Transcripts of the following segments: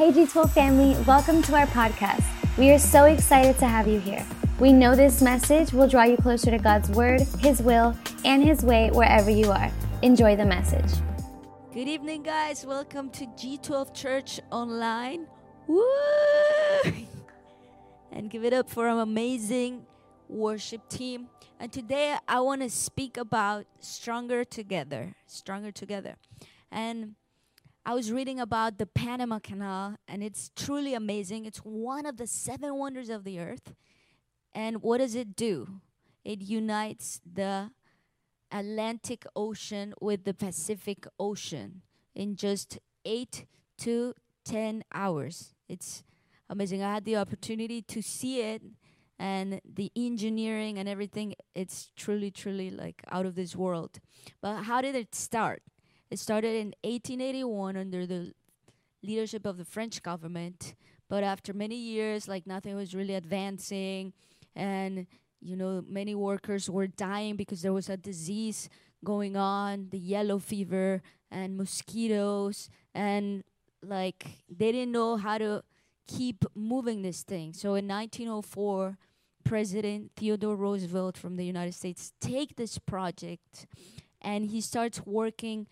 Hey G12 family, welcome to our podcast. We are so excited to have you here. We know this message will draw you closer to God's Word, His will, and His way wherever you are. Enjoy the message. Good evening, guys. Welcome to G12 Church Online. Woo! and give it up for our amazing worship team. And today I want to speak about Stronger Together. Stronger Together. And I was reading about the Panama Canal, and it's truly amazing. It's one of the seven wonders of the earth. And what does it do? It unites the Atlantic Ocean with the Pacific Ocean in just eight to 10 hours. It's amazing. I had the opportunity to see it and the engineering and everything. It's truly, truly like out of this world. But how did it start? It started in 1881 under the leadership of the French government, but after many years, like nothing was really advancing, and you know, many workers were dying because there was a disease going on, the yellow fever and mosquitoes, and like they didn't know how to keep moving this thing. So in 1904, President Theodore Roosevelt from the United States take this project and he starts working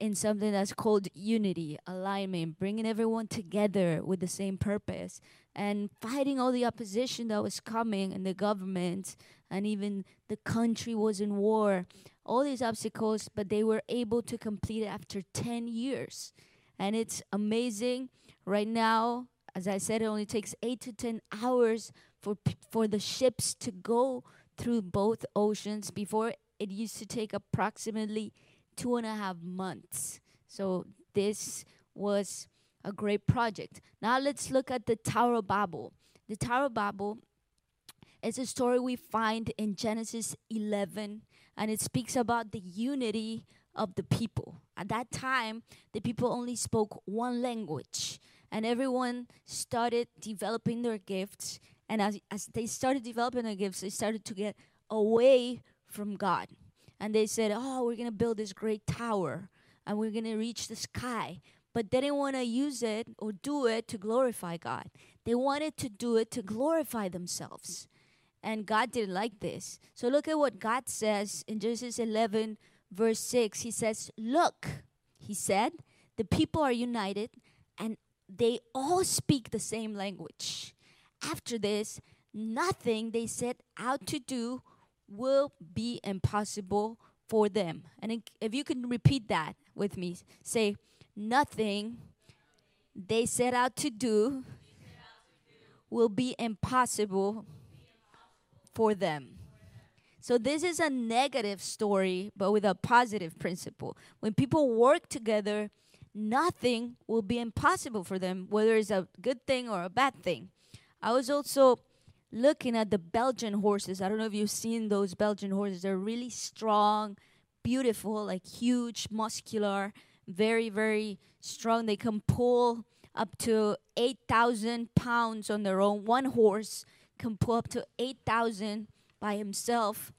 in something that's called unity, alignment, bringing everyone together with the same purpose and fighting all the opposition that was coming and the government and even the country was in war. All these obstacles, but they were able to complete it after 10 years. And it's amazing. Right now, as I said, it only takes 8 to 10 hours for for the ships to go through both oceans before it used to take approximately two and a half months. So this was a great project. Now let's look at the Tower of Babel. The Tower of Babel is a story we find in Genesis 11, and it speaks about the unity of the people. At that time, the people only spoke one language, and everyone started developing their gifts. And as, as they started developing their gifts, they started to get away from God and they said, "Oh, we're gonna build this great tower, and we're gonna reach the sky." But they didn't want to use it or do it to glorify God. They wanted to do it to glorify themselves. And God didn't like this. So look at what God says in Genesis 11, verse 6. He says, Look, he said, the people are united and they all speak the same language. After this, nothing they set out to do will be impossible for them. And if you can repeat that with me, say, nothing they set out to do will be impossible for them. So, this is a negative story, but with a positive principle. When people work together, nothing will be impossible for them, whether it's a good thing or a bad thing. I was also looking at the Belgian horses. I don't know if you've seen those Belgian horses. They're really strong, beautiful, like huge, muscular, very, very strong. They can pull up to 8,000 pounds on their own. One horse can pull up to 8,000 by himself.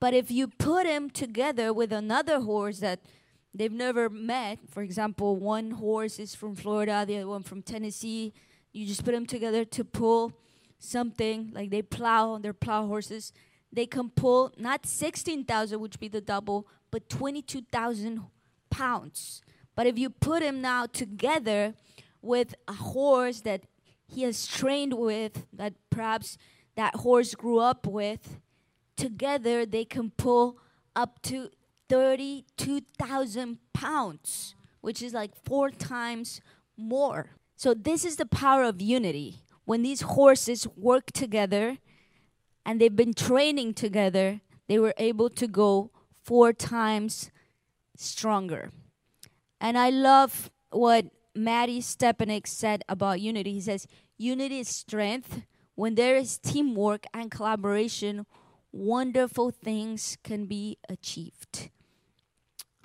But if you put him together with another horse that they've never met, for example, one horse is from Florida, the other one from Tennessee, you just put them together to pull something like they plow on their plow horses they can pull not 16,000 which would be the double but 22,000 pounds. But if you put him now together with a horse that he has trained with that perhaps that horse grew up with together they can pull up to 32,000 pounds which is like four times more. So this is the power of unity when these horses work together and they've been training together, they were able to go four times stronger. And I love what Mattie Stepanek said about unity. He says, Unity is strength. When there is teamwork and collaboration, wonderful things can be achieved.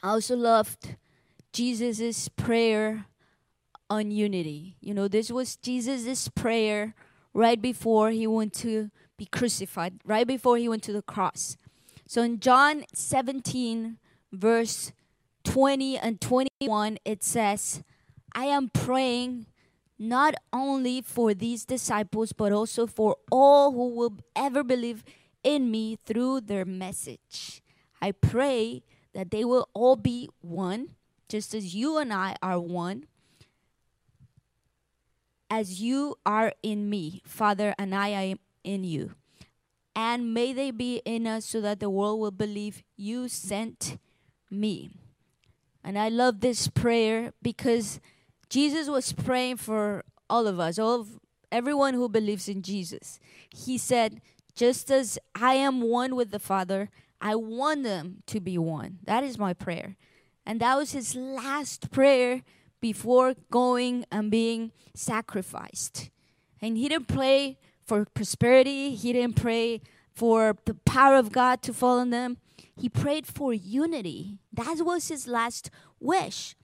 I also loved Jesus' prayer on unity. You know, this was Jesus' prayer right before he went to be crucified, right before he went to the cross. So in John 17, verse 20 and 21, it says, I am praying not only for these disciples, but also for all who will ever believe in me through their message. I pray that they will all be one, just as you and I are one, as you are in me, Father, and I am in you. And may they be in us so that the world will believe you sent me. And I love this prayer because Jesus was praying for all of us, all of everyone who believes in Jesus. He said, Just as I am one with the Father, I want them to be one. That is my prayer. And that was his last prayer before going and being sacrificed. And he didn't pray for prosperity, he didn't pray for the power of God to fall on them. He prayed for unity. That was his last wish.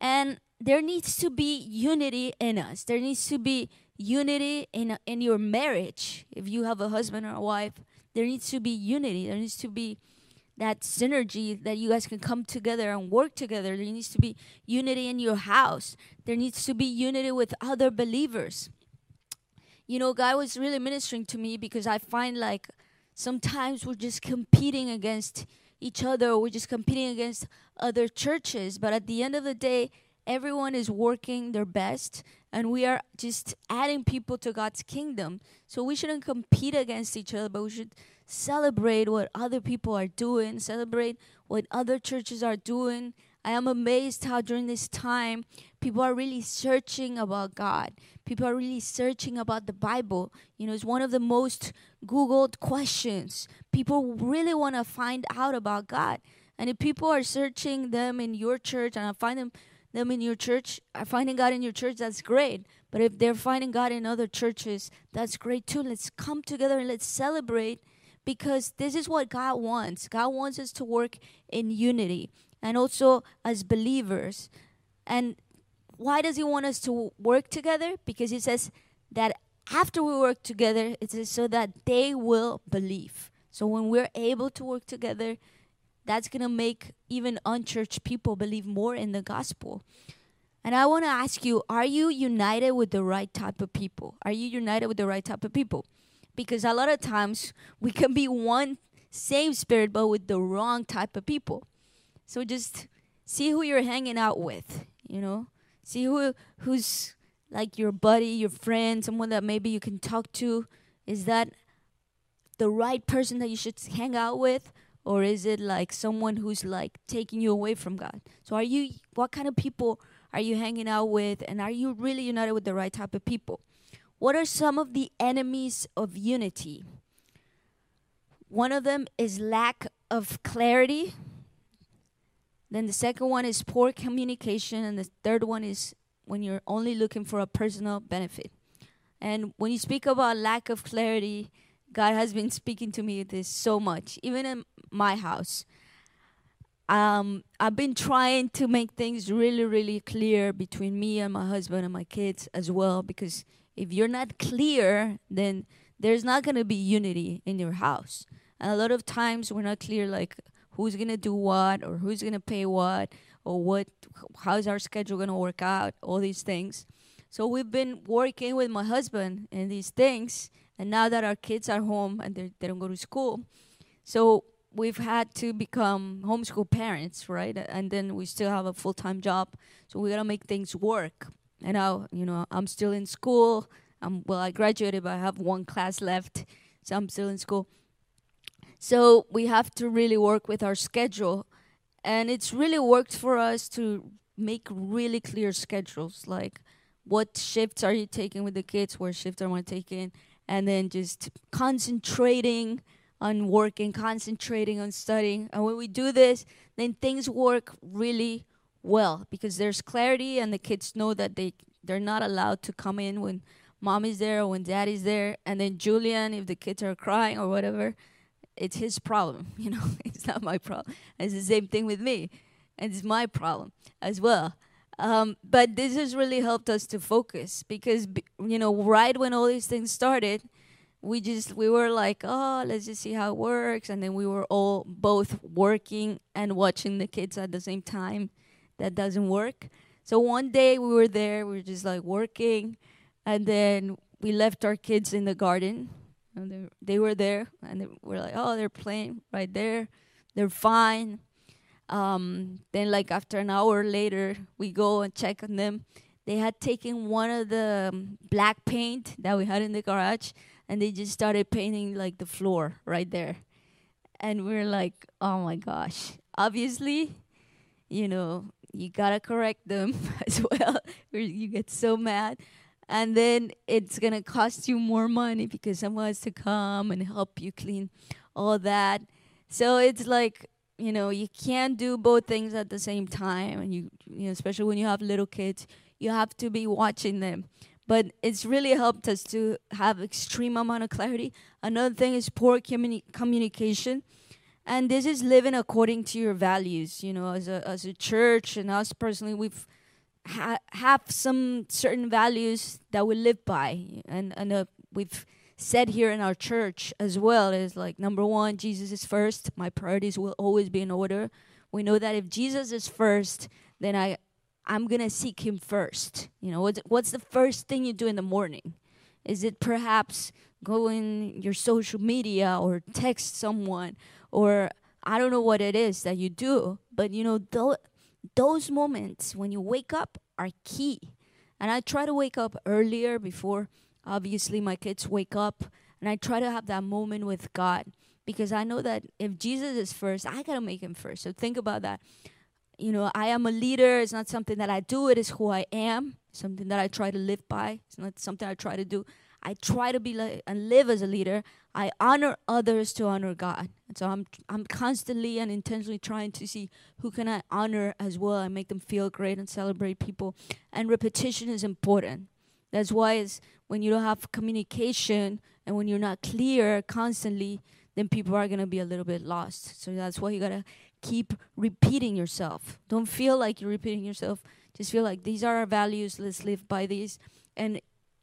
And there needs to be unity in us. There needs to be unity in in your marriage. If you have a husband or a wife, there needs to be unity. There needs to be that synergy that you guys can come together and work together. There needs to be unity in your house. There needs to be unity with other believers. You know, God was really ministering to me because I find like sometimes we're just competing against each other, we're just competing against other churches, but at the end of the day, everyone is working their best and we are just adding people to God's kingdom. So we shouldn't compete against each other, but we should celebrate what other people are doing, celebrate what other churches are doing. I am amazed how during this time people are really searching about God. People are really searching about the Bible. You know, it's one of the most Googled questions. People really want to find out about God. And if people are searching them in your church and I find them them in your church, are finding God in your church, that's great. But if they're finding God in other churches, that's great too. Let's come together and let's celebrate because this is what God wants. God wants us to work in unity and also as believers. And why does He want us to work together? Because He says that after we work together, it is so that they will believe. So when we're able to work together, that's going to make even unchurched people believe more in the gospel. And I want to ask you are you united with the right type of people? Are you united with the right type of people? Because a lot of times we can be one same spirit, but with the wrong type of people. So just see who you're hanging out with, you know? See who who's like your buddy, your friend, someone that maybe you can talk to. Is that the right person that you should hang out with? or is it like someone who's like taking you away from God? So are you what kind of people are you hanging out with and are you really united with the right type of people? What are some of the enemies of unity? One of them is lack of clarity. Then the second one is poor communication and the third one is when you're only looking for a personal benefit. And when you speak about lack of clarity, God has been speaking to me this so much, even in my house. Um, I've been trying to make things really, really clear between me and my husband and my kids as well, because if you're not clear, then there's not going to be unity in your house. And a lot of times we're not clear, like who's going to do what or who's going to pay what or what, how's our schedule going to work out, all these things. So we've been working with my husband in these things and now that our kids are home and they don't go to school, so we've had to become homeschool parents, right? And then we still have a full time job, so we gotta make things work. And now, you know, I'm still in school. Um, well, I graduated, but I have one class left, so I'm still in school. So we have to really work with our schedule, and it's really worked for us to make really clear schedules, like what shifts are you taking with the kids, where shifts am I taking, and then just concentrating on working, concentrating on studying. And when we do this, then things work really well because there's clarity and the kids know that they they're not allowed to come in when mom is there or when dad is there. And then Julian, if the kids are crying or whatever, it's his problem. You know, it's not my problem. It's the same thing with me, and it's my problem as well. Um, but this has really helped us to focus because, you know, right when all these things started, we just we were like, oh, let's just see how it works, and then we were all both working and watching the kids at the same time. That doesn't work. So one day we were there, we were just like working, and then we left our kids in the garden. And they, they were there, and they were like, oh, they're playing right there. They're fine. Um, then, like, after an hour later, we go and check on them. They had taken one of the um, black paint that we had in the garage, and they just started painting, like, the floor right there. And we we're like, oh my gosh. Obviously, you know, you gotta correct them as well. you get so mad and then it's gonna cost you more money because someone has to come and help you clean all that. So it's like you know you can't do both things at the same time, and you you know especially when you have little kids, you have to be watching them. But it's really helped us to have extreme amount of clarity. Another thing is poor communi- communication, and this is living according to your values. You know, as a as a church and us personally, we've ha- have some certain values that we live by, and and uh, we've said here in our church as well is like number one, Jesus is first. My priorities will always be in order. We know that if Jesus is first, then I I'm gonna seek Him first. You know, what's what's the first thing you do in the morning? Is it perhaps go going your social media or text someone or I don't know what it is that you do, but you know, th- those moments when you wake up are key. And I try to wake up earlier before obviously my kids wake up and I try to have that moment with God because I know that if Jesus is first, I got to make him first. So think about that. You know, I am a leader. It's not something that I do, it is who I am, something that I try to live by. It's not something I try to do. I try to be like and live as a leader. I honor others to honor God. And so I'm I'm constantly and intentionally trying to see who can I honor as well and make them feel great and celebrate people. And repetition is important. That's why it's when you don't have communication and when you're not clear constantly, then people are gonna be a little bit lost. So that's why you gotta keep repeating yourself. Don't feel like you're repeating yourself. Just feel like these are our values. Let's live by these. And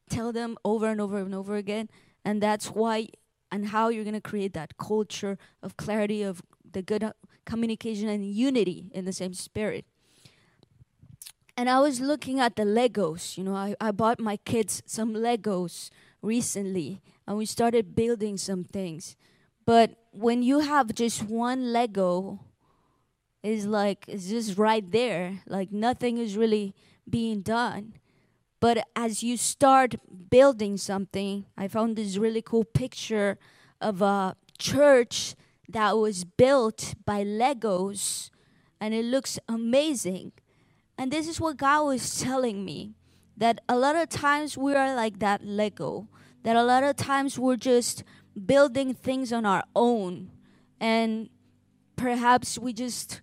tell them over and over and over again. And that's why and how you're going to create that culture of clarity, of the good uh, communication and unity in the same spirit. And I was looking at the Legos. You know, I, I bought my kids some Legos recently, and we started building some things. But when you have just one Lego, is like it's just right there. Like nothing is really being done. But as you start building something, I found this really cool picture of a church that was built by Legos and it looks amazing. And this is what God was telling me that a lot of times we are like that Lego, that a lot of times we're just building things on our own and perhaps we just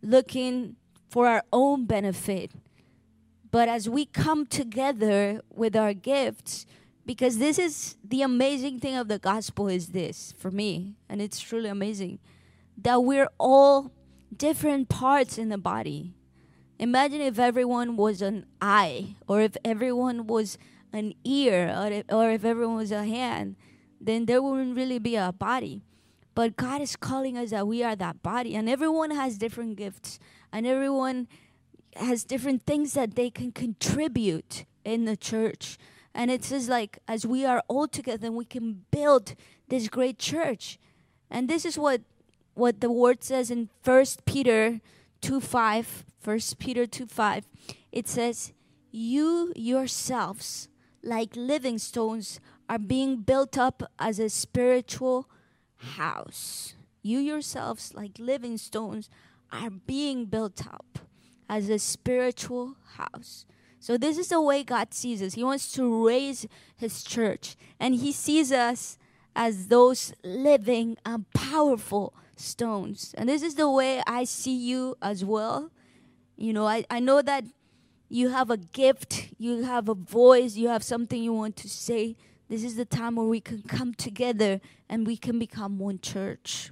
looking for our own benefit but as we come together with our gifts, because this is the amazing thing of the gospel is this for me, and it's truly amazing that we're all different parts in the body. Imagine if everyone was an eye, or if everyone was an ear, or if, or if everyone was a hand, then there wouldn't really be a body. But God is calling us that we are that body, and everyone has different gifts, and everyone has different things that they can contribute in the church. And it says like as we are all together we can build this great church. And this is what what the word says in First Peter 2 5. 1 Peter 2 5. It says, You yourselves, like living stones, are being built up as a spiritual house. You yourselves, like living stones, are being built up as a spiritual house. So, this is the way God sees us. He wants to raise His church, and He sees us as those living and powerful stones. And this is the way I see you as well. You know, I, I know that you have a gift, you have a voice, you have something you want to say. This is the time where we can come together and we can become one church.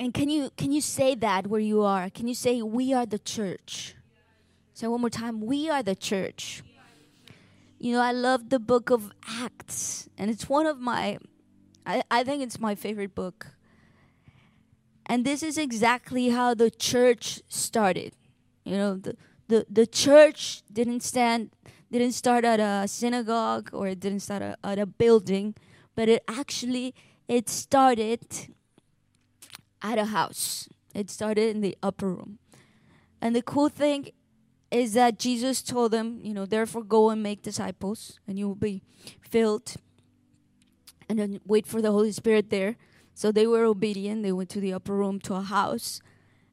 And can you can you say that where you are? Can you say we are the church? Say one more time, we are the church. You know, I love the book of Acts, and it's one of my I, I think it's my favorite book. And this is exactly how the church started. You know, the, the, the church didn't stand, didn't start at a synagogue or it didn't start at a building, but it actually, it started at a house. It started in the upper room. And the cool thing is that Jesus told them, you know, therefore go and make disciples and you will be filled and then wait for the Holy Spirit there. So they were obedient. They went to the upper room to a house.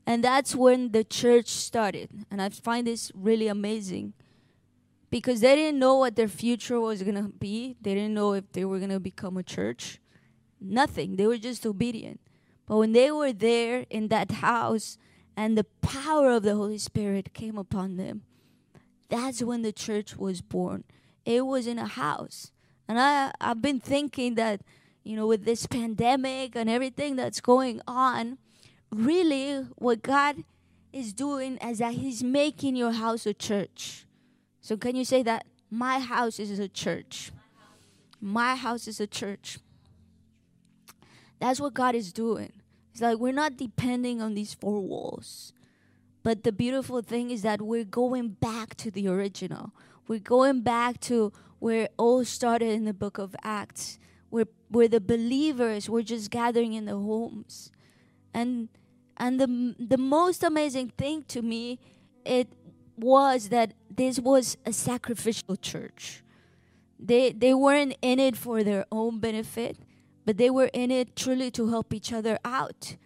And that's when the church started. And I find this really amazing because they didn't know what their future was going to be. They didn't know if they were going to become a church. Nothing. They were just obedient. But when they were there in that house and the power of the Holy Spirit came upon them, that's when the church was born. It was in a house. And I, I've been thinking that, you know, with this pandemic and everything that's going on, really what God is doing is that He's making your house a church. So, can you say that? My house is a church. My house is a church. That's what God is doing. It's like we're not depending on these four walls. But the beautiful thing is that we're going back to the original. We're going back to where it all started in the book of Acts, where where the believers were just gathering in the homes. And and the the most amazing thing to me it was that this was a sacrificial church. They they weren't in it for their own benefit, but they were in it truly to help each other out.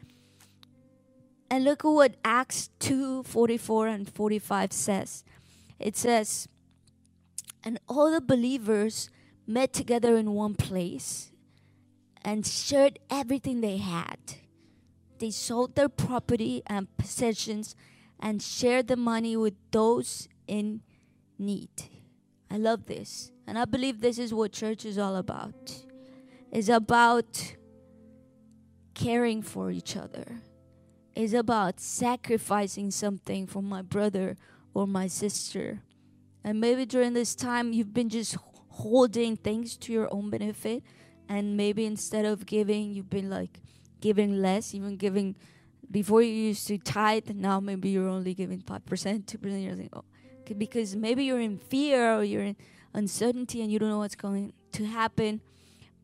And look at what Acts 2 44 and 45 says. It says, and all the believers met together in one place and shared everything they had. They sold their property and possessions and shared the money with those in need. I love this. And I believe this is what church is all about. It's about caring for each other. It's about sacrificing something for my brother or my sister and maybe during this time, you've been just holding things to your own benefit. And maybe instead of giving, you've been like giving less, even giving before you used to tithe. Now maybe you're only giving 5%, 2%. You're like, oh, because maybe you're in fear or you're in uncertainty and you don't know what's going to happen.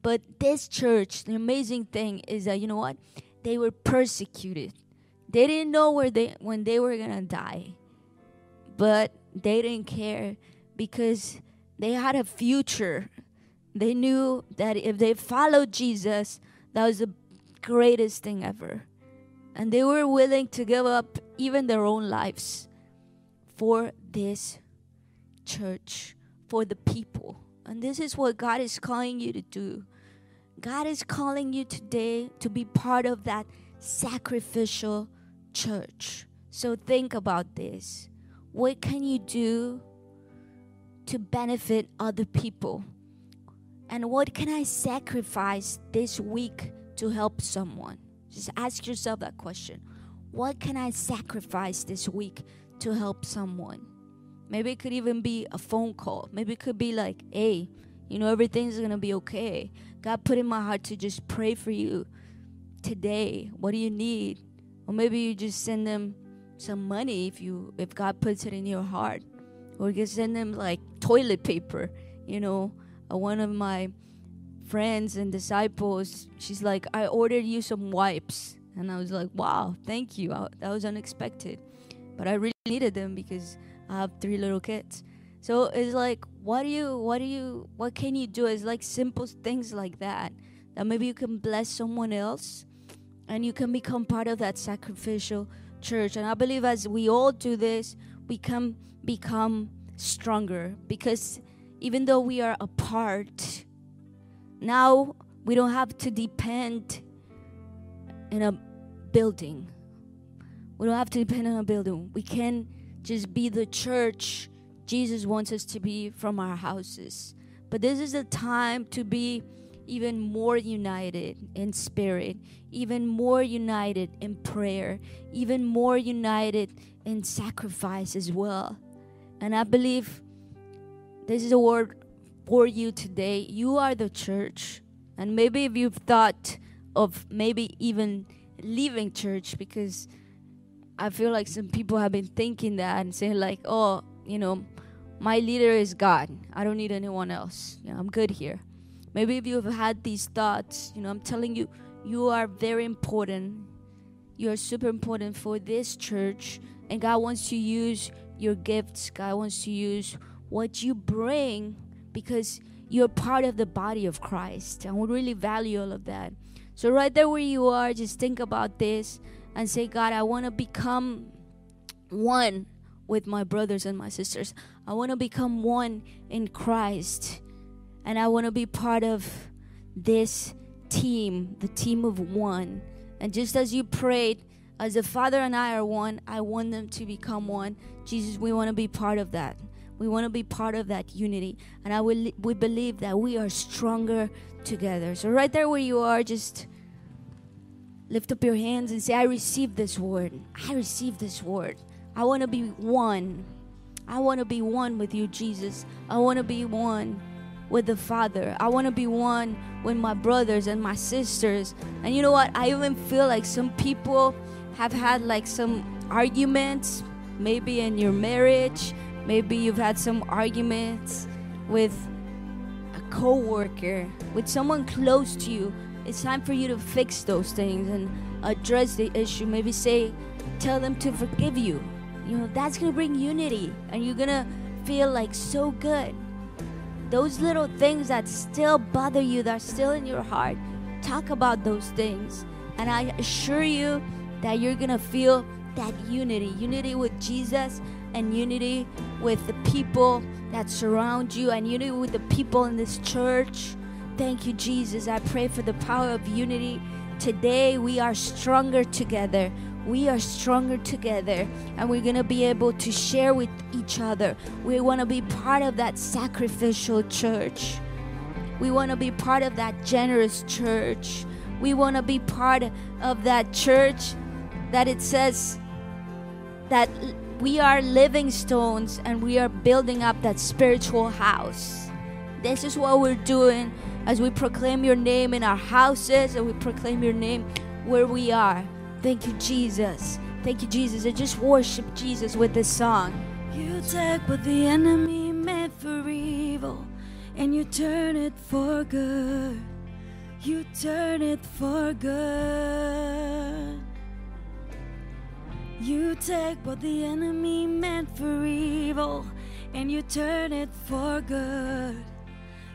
But this church, the amazing thing is that, you know what? They were persecuted. They didn't know where they when they were gonna die. But they didn't care because they had a future. They knew that if they followed Jesus, that was the greatest thing ever. And they were willing to give up even their own lives for this church, for the people. And this is what God is calling you to do. God is calling you today to be part of that sacrificial church. So think about this. What can you do to benefit other people? And what can I sacrifice this week to help someone? Just ask yourself that question. What can I sacrifice this week to help someone? Maybe it could even be a phone call. Maybe it could be like, hey, you know, everything's gonna be okay. God put in my heart to just pray for you today. What do you need? Or maybe you just send them some money if you if God puts it in your heart, or you send them like toilet paper. You know, uh, one of my friends and disciples, she's like, I ordered you some wipes, and I was like, wow, thank you. That was unexpected, but I really needed them because I have three little kids. So it's like, what do you, what do you, what can you do? It's like simple things like that that maybe you can bless someone else, and you can become part of that sacrificial church. And I believe as we all do this, we can become stronger because even though we are apart, now we don't have to depend in a building. We don't have to depend on a building. We can just be the church Jesus wants us to be from our houses. But this is a time to be even more united in spirit, even more united in prayer, even more united in sacrifice as well. And I believe this is a word for you today. You are the church. And maybe if you've thought of maybe even leaving church because I feel like some people have been thinking that and saying like, oh, you know, my leader is God. I don't need anyone else. You know, I'm good here. Maybe if you've had these thoughts, you know, I'm telling you, you are very important. You are super important for this church, and God wants to use your gifts. God wants to use what you bring because you're part of the body of Christ. And we really value all of that. So, right there where you are, just think about this and say, God, I want to become one with my brothers and my sisters. I want to become one in Christ. And I want to be part of this team, the team of one. And just as you prayed, as the Father and I are one, I want them to become one. Jesus, we want to be part of that. We want to be part of that unity. And I will we believe that we are stronger together. So right there where you are, just lift up your hands and say, I receive this word. I receive this word. I want to be one. I want to be one with you, Jesus. I want to be one with the Father. I want to be one with my brothers and my sisters. And you know what? I even feel like some people have had like some arguments, maybe in your marriage, maybe you've had some arguments with a coworker, with someone close to you. It's time for you to fix those things and address the issue. Maybe say, tell them to forgive you. You know, that's gonna bring unity and you're gonna feel like so good. Those little things that still bother you, that are still in your heart, talk about those things. And I assure you that you're gonna feel that unity unity with Jesus and unity with the people that surround you and unity with the people in this church. Thank you, Jesus. I pray for the power of unity. Today, we are stronger together. We are stronger together, and we're going to be able to share with each other. We want to be part of that sacrificial church. We want to be part of that generous church. We want to be part of that church that it says that we are living stones and we are building up that spiritual house. This is what we're doing as we proclaim your name in our houses and we proclaim your name where we are. Thank you, Jesus. Thank you, Jesus. And just worship Jesus with this song. You take what the enemy meant for evil and you turn it for good. You turn it for good. You take what the enemy meant for evil and you turn it for good.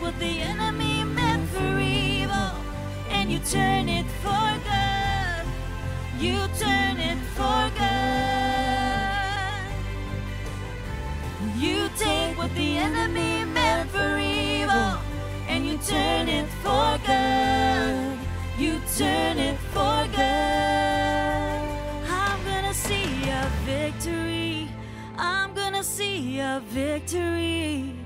What the enemy meant for evil and you turn it for good. You turn it for good. You take what the enemy meant for evil and you turn it for good. You turn it for good. I'm gonna see a victory. I'm gonna see a victory.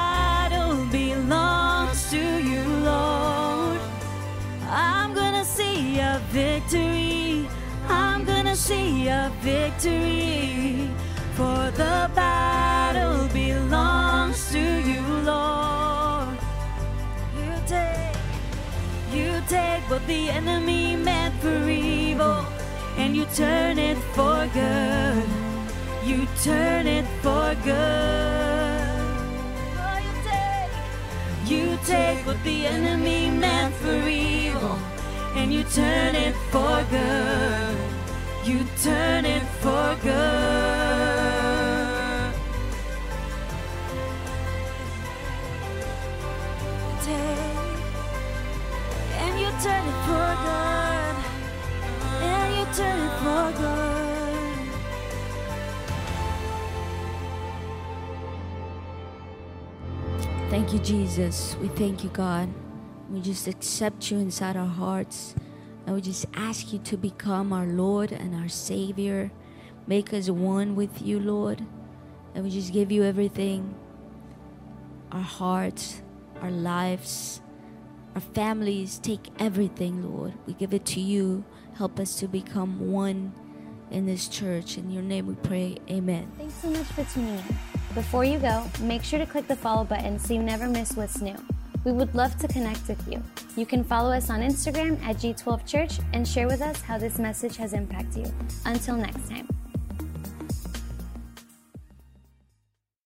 a victory. I'm gonna see a victory. For the battle belongs to you, Lord. You take, you take what the enemy meant for evil, and you turn it for good. You turn it for good. Oh, you take, you take what the enemy meant for evil, and you turn it for good. You turn it for good. And you turn it for good. And you turn it for good. Thank you, Jesus. We thank you, God. We just accept you inside our hearts. And we just ask you to become our Lord and our Savior. Make us one with you, Lord. And we just give you everything our hearts, our lives, our families. Take everything, Lord. We give it to you. Help us to become one in this church. In your name we pray. Amen. Thanks so much for tuning in. Before you go, make sure to click the follow button so you never miss what's new. We would love to connect with you. You can follow us on Instagram at G12 Church and share with us how this message has impacted you. Until next time.